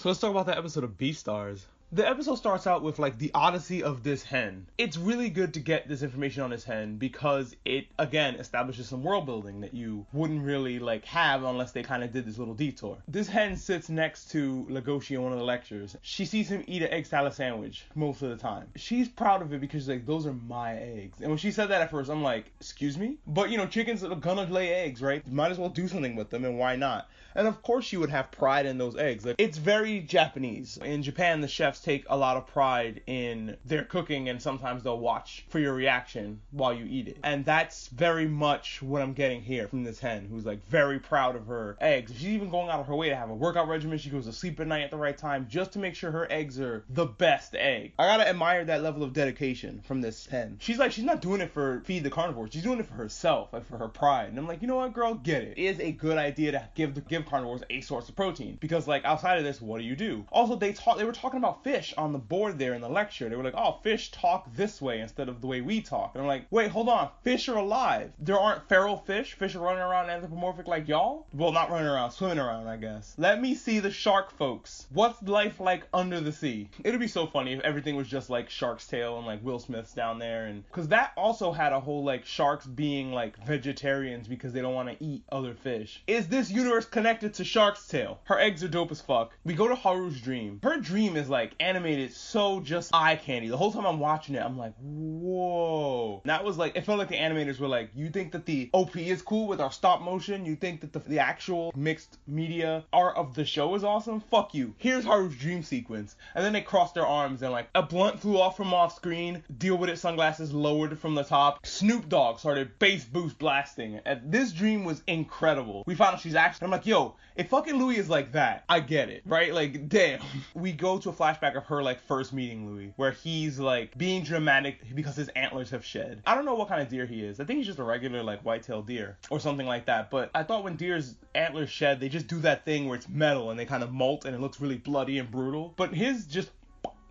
So let's talk about that episode of Beastars. The episode starts out with like the odyssey of this hen. It's really good to get this information on this hen because it again establishes some world building that you wouldn't really like have unless they kind of did this little detour. This hen sits next to Legoshi in one of the lectures. She sees him eat an egg salad sandwich most of the time. She's proud of it because she's like, those are my eggs. And when she said that at first, I'm like, excuse me? But you know, chickens are gonna lay eggs, right? Might as well do something with them, and why not? And of course, she would have pride in those eggs. Like, it's very Japanese. In Japan, the chefs take a lot of pride in their cooking, and sometimes they'll watch for your reaction while you eat it. And that's very much what I'm getting here from this hen, who's like very proud of her eggs. She's even going out of her way to have a workout regimen. She goes to sleep at night at the right time just to make sure her eggs are the best egg. I gotta admire that level of dedication from this hen. She's like, she's not doing it for feed the carnivores. She's doing it for herself, and for her pride. And I'm like, you know what, girl, get it. It is a good idea to give give carnivores a source of protein because like outside of this, what do you do? Also, they talk they were talking about fish on the board there in the lecture. They were like, oh, fish talk this way instead of the way we talk. And I'm like, wait, hold on, fish are alive. There aren't feral fish. Fish are running around anthropomorphic like y'all. Well, not running around, swimming around, I guess. Let me see the shark folks. What's life like under the sea? It'd be so funny if everything was just like Shark's Tale and like Will Smith's down there, and because that also had a whole like sharks being like vegetarians because they don't want to eat other fish. Is this universe connected to Shark's Tale? Her eggs are dope as fuck. We go to Haru's dream. Her dream is like animated so just eye candy. The whole time I'm watching it, I'm like, whoa. That was like, it felt like the animators were like, you think that the OP is cool with our stop motion? You think that the, the actual mixed media art of the show is awesome? Fuck you. Here's Haru's dream sequence. And then they crossed their arms and like a blunt flew off from off screen, deal with it sunglasses lowered from the top. Snoop Dogg started bass boost blasting. And this dream was incredible. We found out she's actually, I'm like, yo, if fucking Louis is like that, I get it, right? Like, damn. We go to a flashback of her like first meeting Louis, where he's like being dramatic because his antlers have shed. I don't know what kind of deer he is. I think he's just a regular like white-tailed deer or something like that. But I thought when deer's antlers shed, they just do that thing where it's metal and they kind of molt and it looks really bloody and brutal. But his just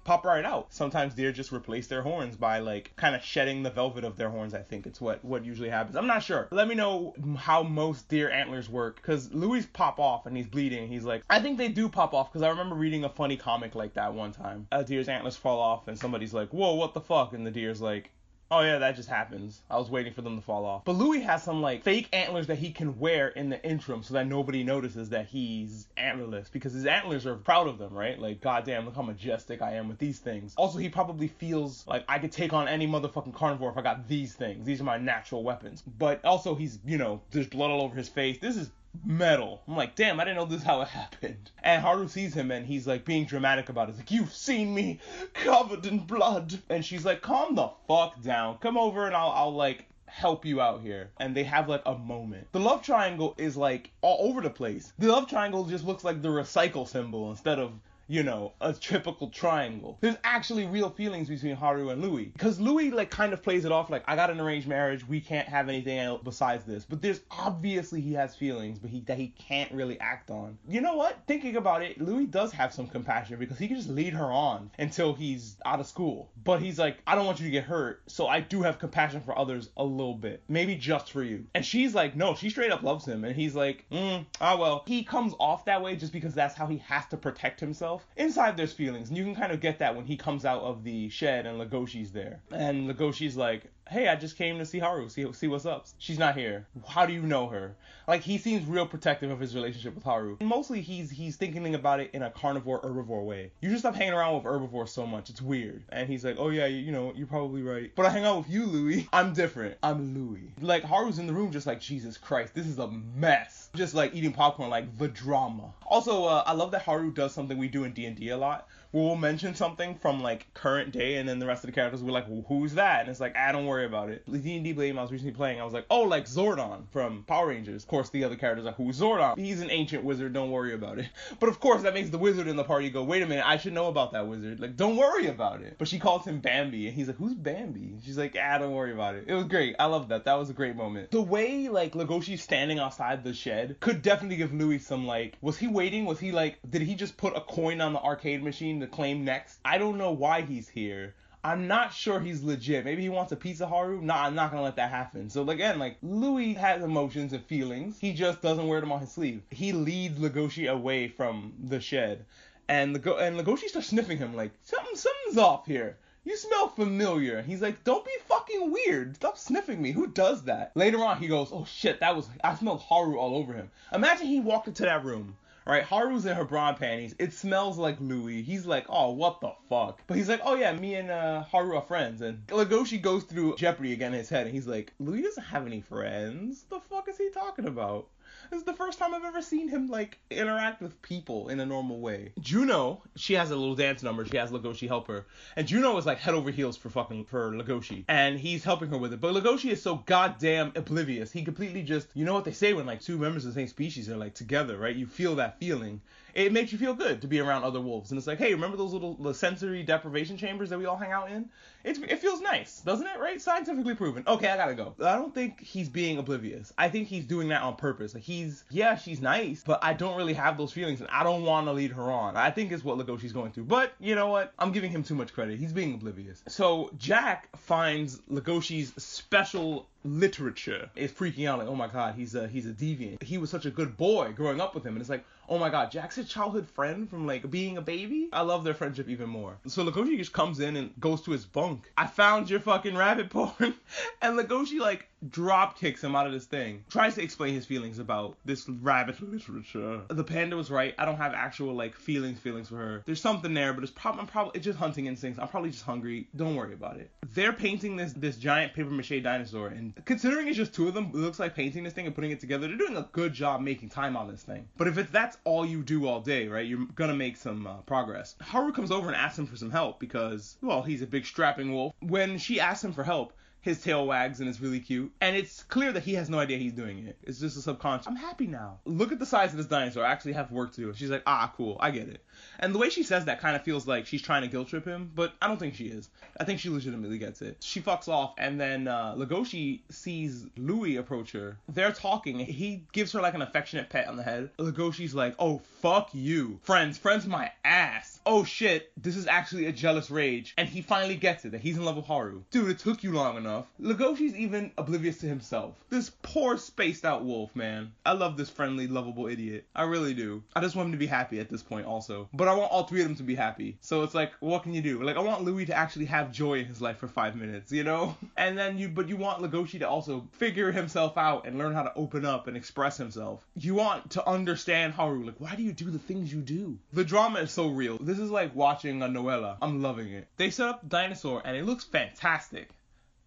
pop right out. Sometimes deer just replace their horns by like kind of shedding the velvet of their horns. I think it's what what usually happens. I'm not sure. Let me know how most deer antlers work because Louis pop off and he's bleeding. He's like, I think they do pop off because I remember reading a funny comic like that one time. A deer's antlers fall off and somebody's like, whoa, what the fuck? And the deer's like, Oh yeah, that just happens. I was waiting for them to fall off. But Louis has some like fake antlers that he can wear in the interim so that nobody notices that he's antlerless because his antlers are proud of them, right? Like goddamn, look how majestic I am with these things. Also, he probably feels like I could take on any motherfucking carnivore if I got these things. These are my natural weapons. But also he's, you know, there's blood all over his face. This is metal. I'm like, damn, I didn't know this is how it happened. And Haru sees him and he's like being dramatic about it. He's like, you've seen me covered in blood. And she's like, calm the fuck down. Come over and I'll, I'll like help you out here. And they have like a moment. The love triangle is like all over the place. The love triangle just looks like the recycle symbol instead of you know, a typical triangle. There's actually real feelings between Haru and Louis. Because Louis, like, kind of plays it off like, I got an arranged marriage, we can't have anything else besides this. But there's obviously he has feelings, but he that he can't really act on. You know what? Thinking about it, Louis does have some compassion because he can just lead her on until he's out of school. But he's like, I don't want you to get hurt, so I do have compassion for others a little bit. Maybe just for you. And she's like, no, she straight up loves him. And he's like, mm, ah, well. He comes off that way just because that's how he has to protect himself himself. Inside there's feelings, and you can kind of get that when he comes out of the shed and Legoshi's there. And Legoshi's like, hey, I just came to see Haru, see see what's up. She's not here. How do you know her? Like he seems real protective of his relationship with Haru. Mostly he's he's thinking about it in a carnivore herbivore way. You just stop hanging around with herbivores so much. It's weird. And he's like, oh yeah, you, you know, you're probably right. But I hang out with you, Louis. I'm different. I'm Louis. Like Haru's in the room just like Jesus Christ, this is a mess just like eating popcorn, like the drama. Also, uh, I love that Haru does something we do in D and D a lot, we'll mention something from like current day, and then the rest of the characters will be like, who's that? And it's like, ah, don't worry about it. The D&D game I was recently playing, I was like, oh, like Zordon from Power Rangers. Of course, the other characters are who's Zordon? He's an ancient wizard. Don't worry about it. But of course, that makes the wizard in the party go, wait a minute, I should know about that wizard. Like, don't worry about it. But she calls him Bambi, and he's like, who's Bambi? She's like, ah, don't worry about it. It was great. I love that. That was a great moment. The way like Legoshi's standing outside the shed could definitely give Louis some like, was he waiting? Was he like, did he just put a coin on the arcade machine to claim next. I don't know why he's here. I'm not sure he's legit. Maybe he wants a piece of Haru. Nah, I'm not gonna let that happen. So again, like Louis has emotions and feelings. He just doesn't wear them on his sleeve. He leads Legoshi away from the shed And the and Legoshi starts sniffing him like something something's off here. You smell familiar. He's like, don't be fucking weird. Stop sniffing me. Who does that? Later on, he goes, oh shit, that was I smelled Haru all over him. Imagine he walked into that room right? Haru's in her bra and panties. It smells like Louis. He's like, oh, what the fuck? But he's like, oh yeah, me and uh, Haru are friends. And Legoshi goes through Jeopardy again in his head, and he's like, Louis doesn't have any friends. The fuck is he talking about? This is the first time I've ever seen him like interact with people in a normal way. Juno, she has a little dance number. She has Legoshi help her, and Juno is like head over heels for fucking for Legoshi, and he's helping her with it. But Legoshi is so goddamn oblivious. He completely just, you know what they say when like two members of the same species are like together, right? You feel that feeling. It makes you feel good to be around other wolves, and it's like, hey, remember those little the sensory deprivation chambers that we all hang out in? It's, it feels nice, doesn't it? Right? Scientifically proven. Okay, I gotta go. I don't think he's being oblivious. I think he's doing that on purpose. Like he's, yeah, she's nice, but I don't really have those feelings, and I don't want to lead her on. I think is what Legoshi's going through. But you know what? I'm giving him too much credit. He's being oblivious. So Jack finds Legoshi's special literature is freaking out like oh my god he's a he's a deviant. He was such a good boy growing up with him. And it's like oh my god jack's a childhood friend from like being a baby? I love their friendship even more. So legoshi just comes in and goes to his bunk. I found your fucking rabbit porn. And legoshi like drop kicks him out of this thing. Tries to explain his feelings about this rabbit literature. The panda was right. I don't have actual like feelings feelings for her. There's something there but it's probably it's just hunting instincts. I'm probably just hungry. Don't worry about it. They're painting this this giant paper mache dinosaur and considering it's just two of them, it looks like painting this thing and putting it together. They're doing a good job making time on this thing. But if it's that's all you do all day, right, you're gonna make some uh, progress. Haru comes over and asks him for some help because, well, he's a big strapping wolf. When she asks him for help, his tail wags and it's really cute. And it's clear that he has no idea he's doing it. It's just a subconscious. I'm happy now. Look at the size of this dinosaur. I actually have work to do. She's like, ah, cool. I get it. And the way she says that kind of feels like she's trying to guilt trip him, but I don't think she is. I think she legitimately gets it. She fucks off, and then uh, Legoshi sees Louis approach her. They're talking. He gives her like an affectionate pet on the head. Legoshi's like, oh, fuck you. Friends, friends my ass. Oh shit, this is actually a jealous rage. And he finally gets it that he's in love with Haru. Dude, it took you long enough. Legoshi's even oblivious to himself. This poor spaced out wolf, man. I love this friendly, lovable idiot. I really do. I just want him to be happy at this point also. But I want all three of them to be happy. So it's like, what can you do? Like, I want Louis to actually have joy in his life for five minutes, you know? And then you, but you want Legoshi to also figure himself out and learn how to open up and express himself. You want to understand Haru. Like, why do you do the things you do? The drama is so real. This is like watching a novella. I'm loving it. They set up dinosaur and it looks fantastic.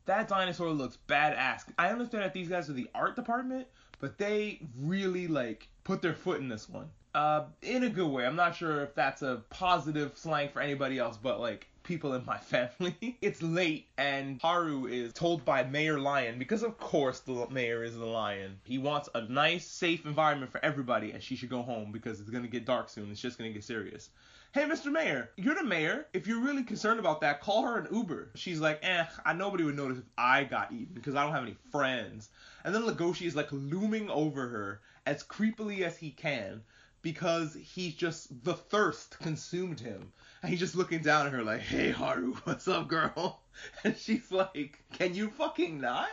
That dinosaur looks badass. I understand that these guys are the art department, but they really like put their foot in this one uh, in a good way. I'm not sure if that's a positive slang for anybody else, but like people in my family. it's late and Haru is told by Mayor Lion, because of course the mayor is the lion. He wants a nice, safe environment for everybody and she should go home because it's gonna get dark soon. It's just gonna get serious. Hey, Mr. Mayor, you're the mayor. If you're really concerned about that, call her an Uber. She's like, eh, I nobody would notice if I got eaten because I don't have any friends. And then Legoshi is like looming over her as creepily as he can because he's just the thirst consumed him. And he's just looking down at her like, "Hey Haru, what's up, girl?" And she's like, "Can you fucking not?"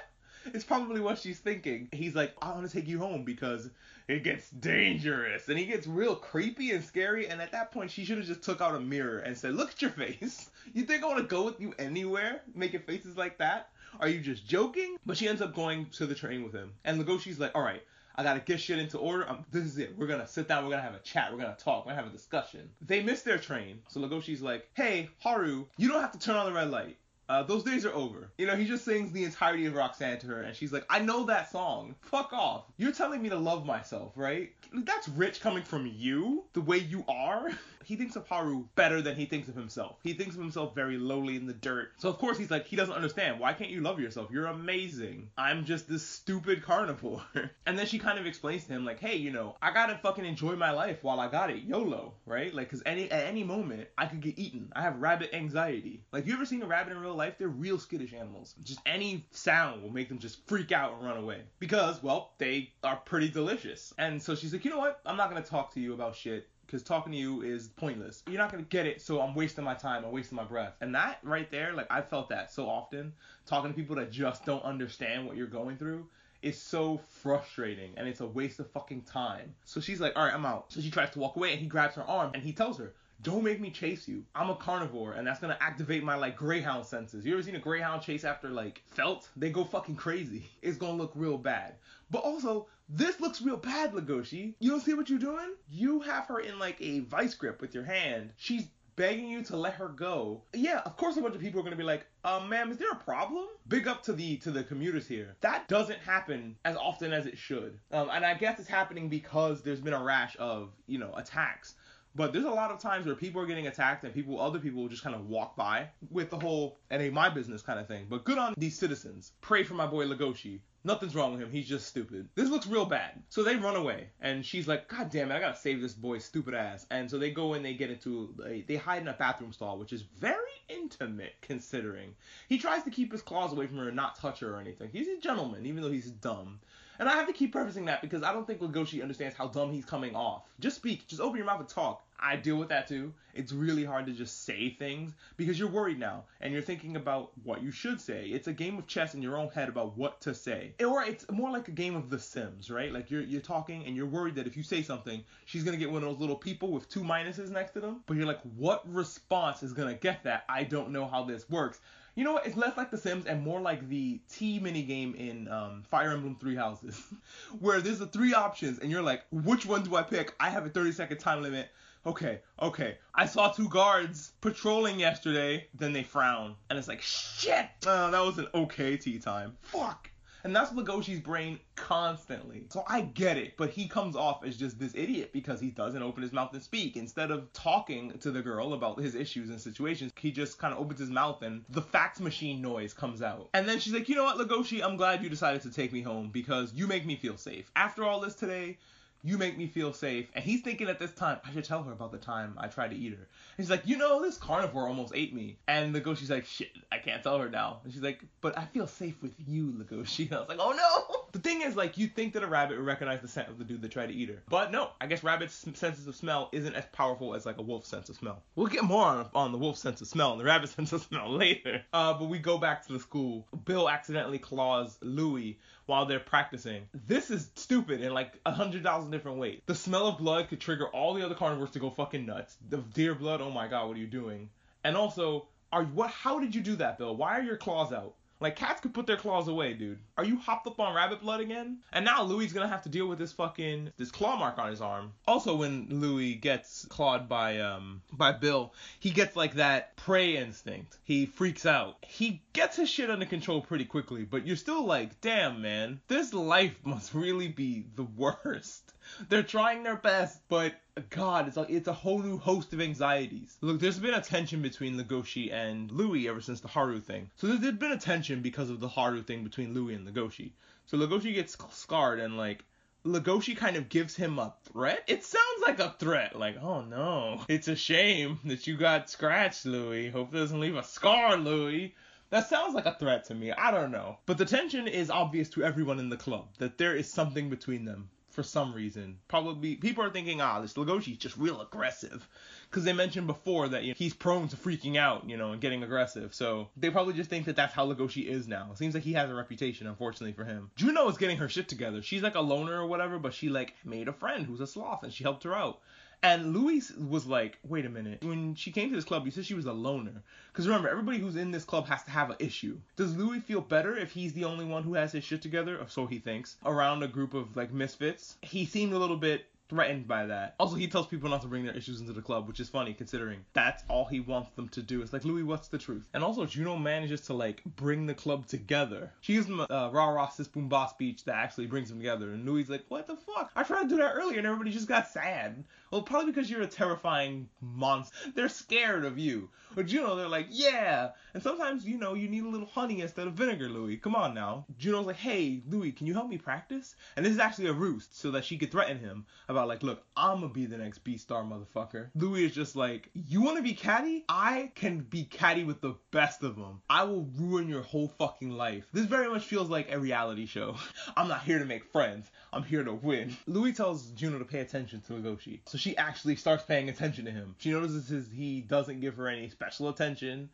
It's probably what she's thinking. He's like, "I want to take you home because it gets dangerous." And he gets real creepy and scary, and at that point she should have just took out a mirror and said, "Look at your face. You think I want to go with you anywhere? Making faces like that?" Are you just joking? But she ends up going to the train with him. And Legoshi's like, all right, I gotta get shit into order. Um, this is it. We're gonna sit down. We're gonna have a chat. We're gonna talk. We're gonna have a discussion. They miss their train, so Legoshi's like, "Hey, Haru, you don't have to turn on the red light. Uh, those days are over. You know, he just sings the entirety of Roxanne to her, and she's like, I know that song. Fuck off. You're telling me to love myself, right? That's rich coming from you, the way you are. he thinks of Haru better than he thinks of himself. He thinks of himself very lowly in the dirt. So, of course, he's like, he doesn't understand. Why can't you love yourself? You're amazing. I'm just this stupid carnivore. and then she kind of explains to him, like, hey, you know, I gotta fucking enjoy my life while I got it. YOLO, right? Like, cause any at any moment, I could get eaten. I have rabbit anxiety. Like, you ever seen a rabbit in real life? They're real skittish animals. Just any sound will make them just freak out and run away. Because, well, they are pretty delicious. And so she's like, you know what? I'm not gonna talk to you about shit because talking to you is pointless. You're not gonna get it, so I'm wasting my time. I'm wasting my breath. And that right there, like I felt that so often talking to people that just don't understand what you're going through is so frustrating and it's a waste of fucking time. So she's like, all right, I'm out. So she tries to walk away and he grabs her arm and he tells her, don't make me chase you. I'm a carnivore, and that's gonna activate my like greyhound senses. You ever seen a greyhound chase after like felt? They go fucking crazy. It's gonna look real bad. But also, this looks real bad, Legoshi. You don't see what you're doing? You have her in like a vice grip with your hand. She's begging you to let her go. Yeah, of course a bunch of people are gonna be like, um, ma'am, is there a problem? Big up to the to the commuters here. That doesn't happen as often as it should. Um, and I guess it's happening because there's been a rash of, you know, attacks. But there's a lot of times where people are getting attacked and people, other people just kind of walk by with the whole "it ain't my business" kind of thing. But good on these citizens. Pray for my boy Legoshi. Nothing's wrong with him. He's just stupid. This looks real bad. So they run away, and she's like, "God damn it, I gotta save this boy's stupid ass." And so they go and they get into, they hide in a bathroom stall, which is very intimate considering he tries to keep his claws away from her and not touch her or anything. He's a gentleman, even though he's dumb. And I have to keep prefacing that because I don't think Legoshi understands how dumb he's coming off. Just speak, just open your mouth and talk. I deal with that too. It's really hard to just say things because you're worried now and you're thinking about what you should say. It's a game of chess in your own head about what to say. Or it's more like a game of The Sims, right? Like you're you're talking and you're worried that if you say something, she's gonna get one of those little people with two minuses next to them. But you're like, what response is gonna get that? I don't know how this works. You know what? It's less like The Sims and more like the tea mini game in um, Fire Emblem Three Houses, where there's the three options and you're like, which one do I pick? I have a 30 second time limit. Okay, okay. I saw two guards patrolling yesterday. Then they frown, and it's like, shit. Uh, that was an okay tea time. Fuck. And that's Legoshi's brain constantly. So I get it, but he comes off as just this idiot because he doesn't open his mouth and speak. Instead of talking to the girl about his issues and situations, he just kind of opens his mouth and the fax machine noise comes out. And then she's like, you know what, Legoshi, I'm glad you decided to take me home because you make me feel safe. After all this today, you make me feel safe. And he's thinking at this time, I should tell her about the time I tried to eat her. And he's like, you know, this carnivore almost ate me. And Legoshi's like, shit, I can't tell her now. And she's like, but I feel safe with you, Legoshi. And I was like, oh no. The thing is, like, you think that a rabbit would recognize the scent of the dude that tried to eat her. But no, I guess rabbit's senses of smell isn't as powerful as like a wolf's sense of smell. We'll get more on, on the wolf's sense of smell and the rabbit's sense of smell later. Uh, but we go back to the school. Bill accidentally claws Louis while they're practicing. This is stupid and, like a hundred thousand different ways. The smell of blood could trigger all the other carnivores to go fucking nuts. The deer blood, oh my god, what are you doing? And also, are what? How did you do that, Bill? Why are your claws out? Like cats could put their claws away, dude. Are you hopped up on rabbit blood again? And now Louis gonna have to deal with this fucking this claw mark on his arm. Also, when Louis gets clawed by um by Bill, he gets like that prey instinct. He freaks out. He gets his shit under control pretty quickly, but you're still like, damn man, this life must really be the worst. They're trying their best, but God, it's like it's a whole new host of anxieties. Look, there's been a tension between Legoshi and Louis ever since the Haru thing. So there's been a tension because of the Haru thing between Louis and Legoshi. So Legoshi gets scarred and like Legoshi kind of gives him a threat. It sounds like a threat. Like, oh no, it's a shame that you got scratched, Louis. Hope it doesn't leave a scar, Louis. That sounds like a threat to me. I don't know. But the tension is obvious to everyone in the club that there is something between them for some reason. Probably people are thinking, ah, this Legoshi's just real aggressive, because they mentioned before that you know, he's prone to freaking out, you know, and getting aggressive. So they probably just think that that's how Legoshi is now. It seems like he has a reputation, unfortunately for him. Juno is getting her shit together. She's like a loner or whatever, but she like made a friend who's a sloth, and she helped her out. And Louis was like, wait a minute. When she came to this club, you said she was a loner. Because remember, everybody who's in this club has to have an issue. Does Louis feel better if he's the only one who has his shit together, or so he thinks, around a group of like misfits? He seemed a little bit threatened by that. Also, he tells people not to bring their issues into the club, which is funny considering that's all he wants them to do. It's like, Louis, what's the truth? And also, Juno manages to like bring the club together. She gives him a rah rah sis boom boss speech that actually brings them together. And Louis like, what the fuck? I tried to do that earlier and everybody just got sad. Well, probably because you're a terrifying monster. They're scared of you. But Juno, they're like, yeah. And sometimes, you know, you need a little honey instead of vinegar, Louis. Come on now. Juno's like, hey, Louis, can you help me practice? And this is actually a roost so that she could threaten him about, like, look, I'm gonna be the next Beastar motherfucker. Louis is just like, you wanna be catty? I can be catty with the best of them. I will ruin your whole fucking life. This very much feels like a reality show. I'm not here to make friends. I'm here to win. Louis tells Juno to pay attention to Legoshi. So she actually starts paying attention to him. She notices his, he doesn't give her any special attention.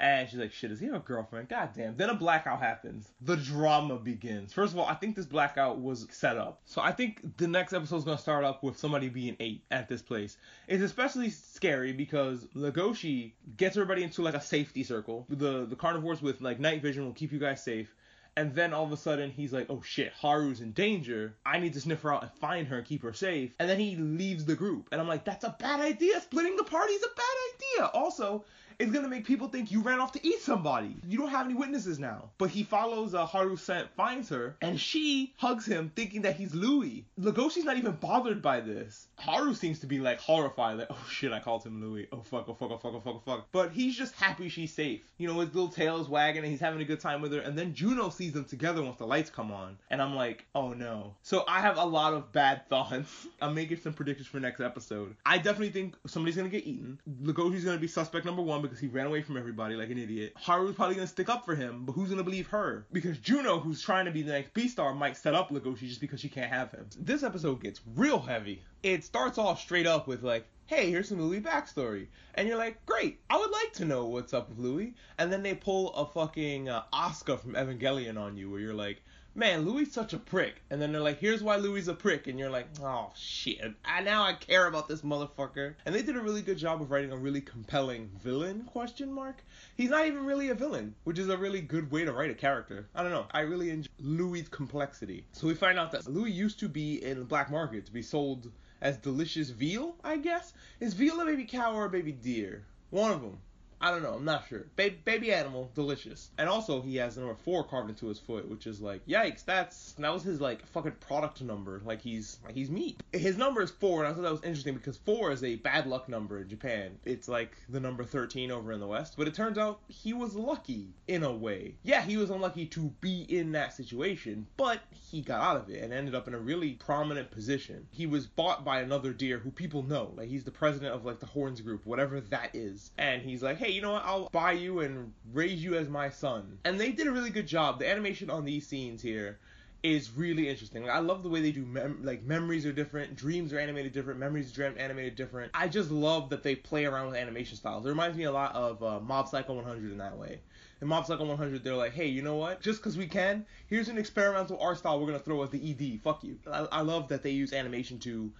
And she's like, shit, is he a girlfriend? God damn. Then a blackout happens. The drama begins. First of all, I think this blackout was set up. So I think the next episode is going to start up with somebody being eight at this place. It's especially scary because Legoshi gets everybody into like a safety circle. The the carnivores with like night vision will keep you guys safe. And then all of a sudden he's like, oh shit, Haru's in danger. I need to sniff her out and find her and keep her safe. And then he leaves the group. And I'm like, that's a bad idea. Splitting the party is a bad idea. Also, it's gonna make people think you ran off to eat somebody. You don't have any witnesses now. But he follows uh, Haru scent, finds her, and she hugs him, thinking that he's Louis. Legoshi's not even bothered by this. Haru seems to be like horrified, like, oh shit, I called him Louis. Oh fuck, oh fuck, oh fuck, oh fuck, oh fuck. But he's just happy she's safe. You know, his little tail is wagging and he's having a good time with her. And then Juno sees them together once the lights come on. And I'm like, oh no. So I have a lot of bad thoughts. I'm making some predictions for next episode. I definitely think somebody's gonna get eaten. Legoshi's gonna be suspect number one because he ran away from everybody like an idiot. Haru's probably gonna stick up for him, but who's gonna believe her? Because Juno, who's trying to be the next Beastar, might set up Legoshi just because she can't have him. This episode gets real heavy. It starts off straight up with like, hey, here's some Louis backstory. And you're like, great, I would like to know what's up with Louis. And then they pull a fucking uh, from Evangelion on you where you're like, man, Louis such a prick. And then they're like, here's why Louis a prick. And you're like, oh shit, I now I care about this motherfucker. And they did a really good job of writing a really compelling villain question mark. He's not even really a villain, which is a really good way to write a character. I don't know. I really enjoy Louis' complexity. So we find out that Louis used to be in the black market to be sold as delicious veal, I guess. Is veal a baby cow or a baby deer? One of them. I don't know. I'm not sure. Ba- baby animal, delicious. And also, he has the number four carved into his foot, which is like, yikes. That's that was his like fucking product number. Like he's like he's meat. His number is four, and I thought that was interesting because four is a bad luck number in Japan. It's like the number 13 over in the West. But it turns out he was lucky in a way. Yeah, he was unlucky to be in that situation, but he got out of it and ended up in a really prominent position. He was bought by another deer who people know. Like he's the president of like the Horns Group, whatever that is. And he's like, hey you know what, I'll buy you and raise you as my son. And they did a really good job. The animation on these scenes here is really interesting. Like, I love the way they do mem- like memories are different, dreams are animated different, memories are animated different. I just love that they play around with animation styles. It reminds me a lot of uh, Mob Psycho 100 in that way. In Mob Psycho 100, they're like, hey, you know what? Just because we can, here's an experimental art style we're gonna throw as the ED. Fuck you. I, I love that they use animation to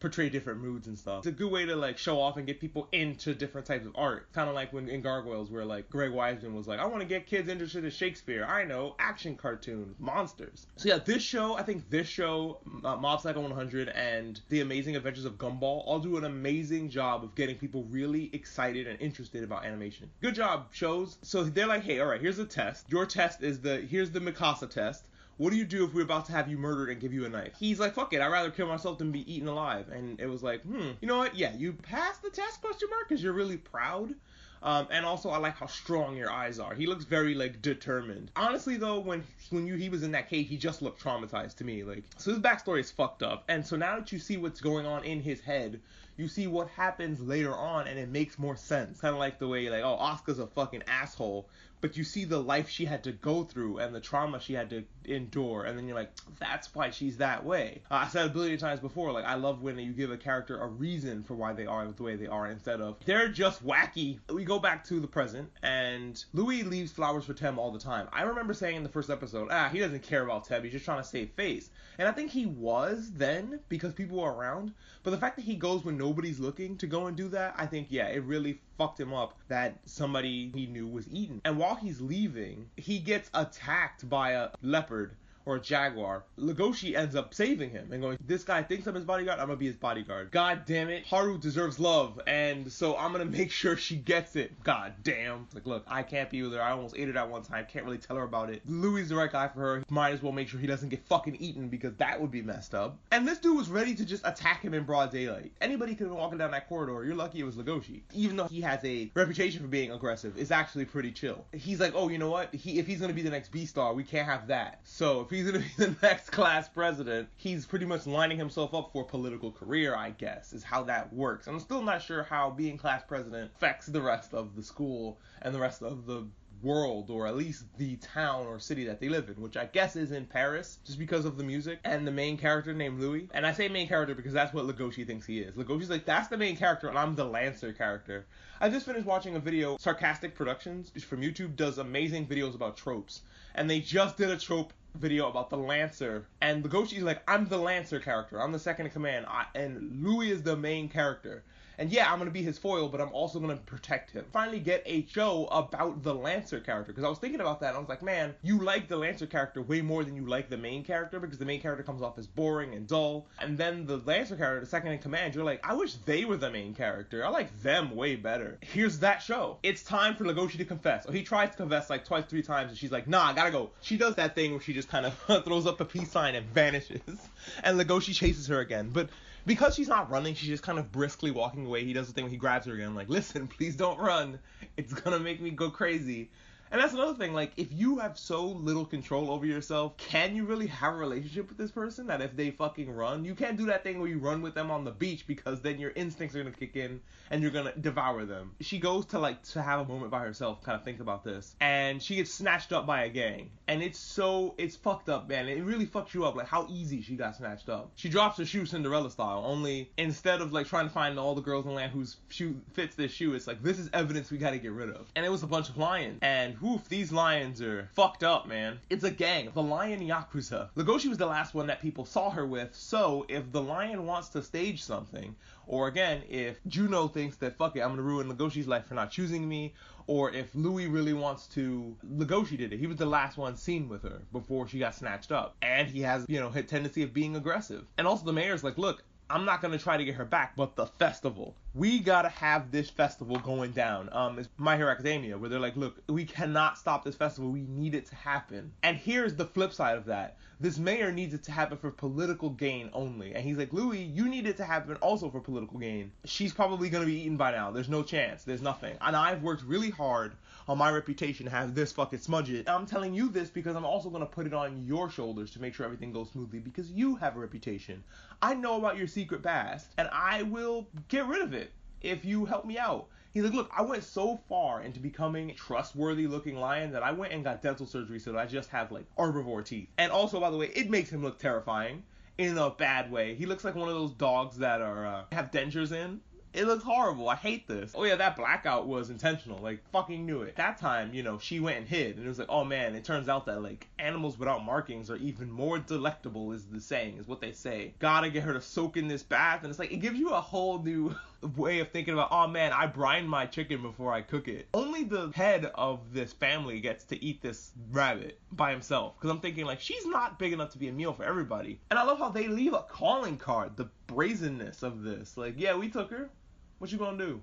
portray different moods and stuff. It's a good way to like show off and get people into different types of art. Kind of like when in Gargoyles, where like Greg Weisman was like, I want to get kids interested in Shakespeare. I know action cartoons, monsters. So yeah, this show, I think this show, uh, Mob Psycho 100 and The Amazing Adventures of Gumball, all do an amazing job of getting people really excited and interested about animation. Good job, shows. So they're like, hey, all right, here's a test. Your test is the here's the Mikasa test what do you do if we're about to have you murdered and give you a knife? He's like, fuck it, I'd rather kill myself than be eaten alive. And it was like, hmm, you know what? Yeah, you passed the test, question mark, because you're really proud. Um, and also, I like how strong your eyes are. He looks very like determined. Honestly, though, when when you he was in that cave, he just looked traumatized to me. Like, so his backstory is fucked up. And so now that you see what's going on in his head, you see what happens later on, and it makes more sense. Kind of like the way like, oh, Oscar's a fucking asshole, but you see the life she had to go through and the trauma she had to endure, and then you're like, that's why she's that way. Uh, I said a billion times before, like I love when you give a character a reason for why they are the way they are instead of they're just wacky. We go back to the present, and Louis leaves flowers for Tem all the time. I remember saying in the first episode, ah, he doesn't care about Tem, he's just trying to save face, and I think he was then because people were around. But the fact that he goes when nobody's looking to go and do that, I think yeah, it really fucked him up that somebody he knew was eaten. And while he's leaving, he gets attacked by a leopard or a jaguar. Legoshi ends up saving him and going, This guy thinks I'm his bodyguard, I'm gonna be his bodyguard. God damn it. Haru deserves love, and so I'm gonna make sure she gets it. God damn. Like, look, I can't be with her. I almost ate her that one time. Can't really tell her about it. Louis is the right guy for her. Might as well make sure he doesn't get fucking eaten because that would be messed up. And this dude was ready to just attack him in broad daylight. Anybody could have been walking down that corridor. You're lucky it was Legoshi. Even though he has a reputation for being aggressive, it's actually pretty chill. He's like, oh, you know what? He if he's gonna be the next Beastar, we can't have that. So if he's gonna be the next class president, he's pretty much lining himself up for a political career, I guess, is how that works. I'm still not sure how being class president affects the rest of the school and the rest of the world or at least the town or city that they live in, which I guess is in Paris, just because of the music and the main character named Louis. And I say main character because that's what Legoshi thinks he is. Legoshi's like, that's the main character, and I'm the Lancer character. I just finished watching a video, Sarcastic Productions from YouTube does amazing videos about tropes, and they just did a trope video about the Lancer, and Legoshi's like, I'm the Lancer character, I'm the second in command, I, and Louis is the main character. And yeah, I'm gonna be his foil, but I'm also gonna protect him. Finally, get a show about the Lancer character because I was thinking about that. And I was like, man, you like the Lancer character way more than you like the main character because the main character comes off as boring and dull. And then the Lancer character, the second in command, you're like, I wish they were the main character. I like them way better. Here's that show. It's time for Legoshi to confess. Oh, he tries to confess like twice, three times, and she's like, Nah, I gotta go. She does that thing where she just kind of throws up a peace sign and vanishes, and Legoshi chases her again. But because she's not running, she's just kind of briskly walking away. He does the thing where he grabs her again, like, listen, please don't run. It's gonna make me go crazy. And that's another thing, like, if you have so little control over yourself, can you really have a relationship with this person that if they fucking run, you can't do that thing where you run with them on the beach because then your instincts are gonna kick in and you're gonna devour them. She goes to, like, to have a moment by herself, kind of think about this, and she gets snatched up by a gang. And it's so, it's fucked up, man. It really fucks you up, like, how easy she got snatched up. She drops her shoe Cinderella style, only instead of, like, trying to find all the girls in the land whose shoe fits this shoe, it's like, this is evidence we gotta get rid of. And it was a bunch of lions. And woof, these lions are fucked up, man. It's a gang, the Lion Yakuza. Legoshi was the last one that people saw her with, so if the lion wants to stage something, or again, if Juno thinks that fuck it, I'm gonna ruin Legoshi's life for not choosing me, or if Louis really wants to, Legoshi did it. He was the last one seen with her before she got snatched up, and he has, you know, a tendency of being aggressive. And also the mayor's like, look, I'm not gonna try to get her back, but the festival. We gotta have this festival going down. Um, it's My Hero Academia, where they're like, look, we cannot stop this festival. We need it to happen. And here's the flip side of that. This mayor needs it to happen for political gain only. And he's like, Louis, you need it to happen also for political gain. She's probably gonna be eaten by now. There's no chance. There's nothing. And I've worked really hard on my reputation to have this fucking smudge it. I'm telling you this because I'm also gonna put it on your shoulders to make sure everything goes smoothly because you have a reputation. I know about your secret past, and I will get rid of it if you help me out. He's like, look, I went so far into becoming trustworthy looking lion that I went and got dental surgery so that I just have like herbivore teeth. And also, by the way, it makes him look terrifying in a bad way. He looks like one of those dogs that are uh, have dentures in. It looks horrible. I hate this. Oh yeah, that blackout was intentional. Like fucking knew it. That time, you know, she went and hid, and it was like, oh man. It turns out that like animals without markings are even more delectable, is the saying, is what they say. Gotta get her to soak in this bath, and it's like it gives you a whole new way of thinking about. Oh man, I brine my chicken before I cook it. Only the head of this family gets to eat this rabbit by himself, because I'm thinking like she's not big enough to be a meal for everybody. And I love how they leave a calling card. The brazenness of this. Like, yeah, we took her. What you gonna do?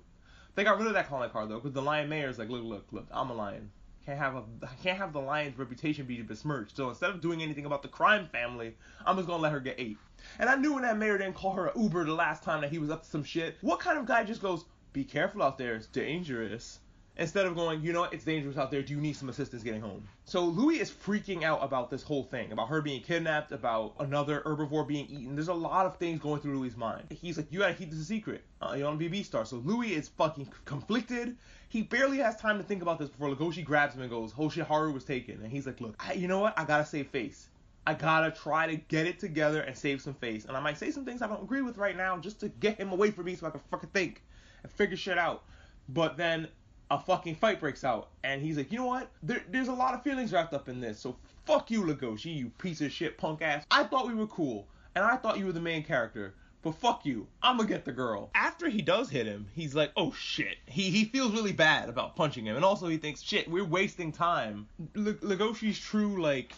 They got rid of that calling card though, because the lion mayor is like, look, look, look, I'm a lion. Can't have a can't have the lion's reputation be besmirched. So instead of doing anything about the crime family, I'm just gonna let her get ate. And I knew when that mayor didn't call her an Uber the last time that he was up to some shit. What kind of guy just goes, be careful out there, it's dangerous instead of going, you know it's dangerous out there. Do you need some assistance getting home? So Louis is freaking out about this whole thing, about her being kidnapped, about another herbivore being eaten. There's a lot of things going through Louis' mind. He's like, you gotta keep this a secret. Uh, you want to be a star. So Louis is fucking conflicted. He barely has time to think about this before Legoshi grabs him and goes, Hoshiharu was taken. And he's like, look, I, you know what, I gotta save face. I gotta try to get it together and save some face. And I might say some things I don't agree with right now just to get him away from me so I can fucking think and figure shit out. But then a fucking fight breaks out, and he's like, you know what? There, there's a lot of feelings wrapped up in this, so fuck you, Legoshi, you piece of shit punk ass. I thought we were cool, and I thought you were the main character. But fuck you, I'm gonna get the girl. After he does hit him, he's like, oh shit. He he feels really bad about punching him, and also he thinks, shit, we're wasting time. L- Legoshi's true like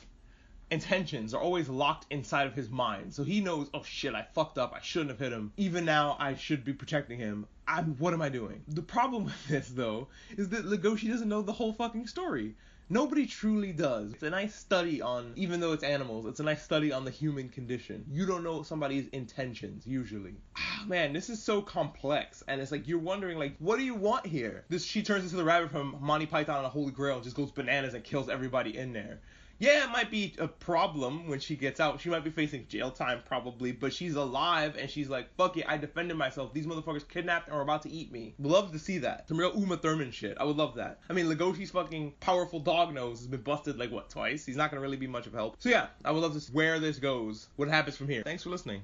intentions are always locked inside of his mind. So he knows, oh shit, I fucked up. I shouldn't have hit him. Even now, I should be protecting him. I'm, what am I doing? The problem with this, though, is that Legoshi doesn't know the whole fucking story. Nobody truly does. It's a nice study on, even though it's animals, it's a nice study on the human condition. You don't know somebody's intentions, usually. Ah, man, this is so complex. And it's like, you're wondering, like, what do you want here? This, she turns into the rabbit from Monty Python and the Holy Grail and just goes bananas and kills everybody in there yeah, it might be a problem when she gets out. She might be facing jail time probably, but she's alive and she's like, fuck it, I defended myself. These motherfuckers kidnapped and are about to eat me. Love to see that. Some real Uma Thurman shit. I would love that. I mean, Legoshi's fucking powerful dog nose has been busted like what twice. He's not gonna really be much of help. So yeah, I would love to see where this goes. What happens from here. Thanks for listening.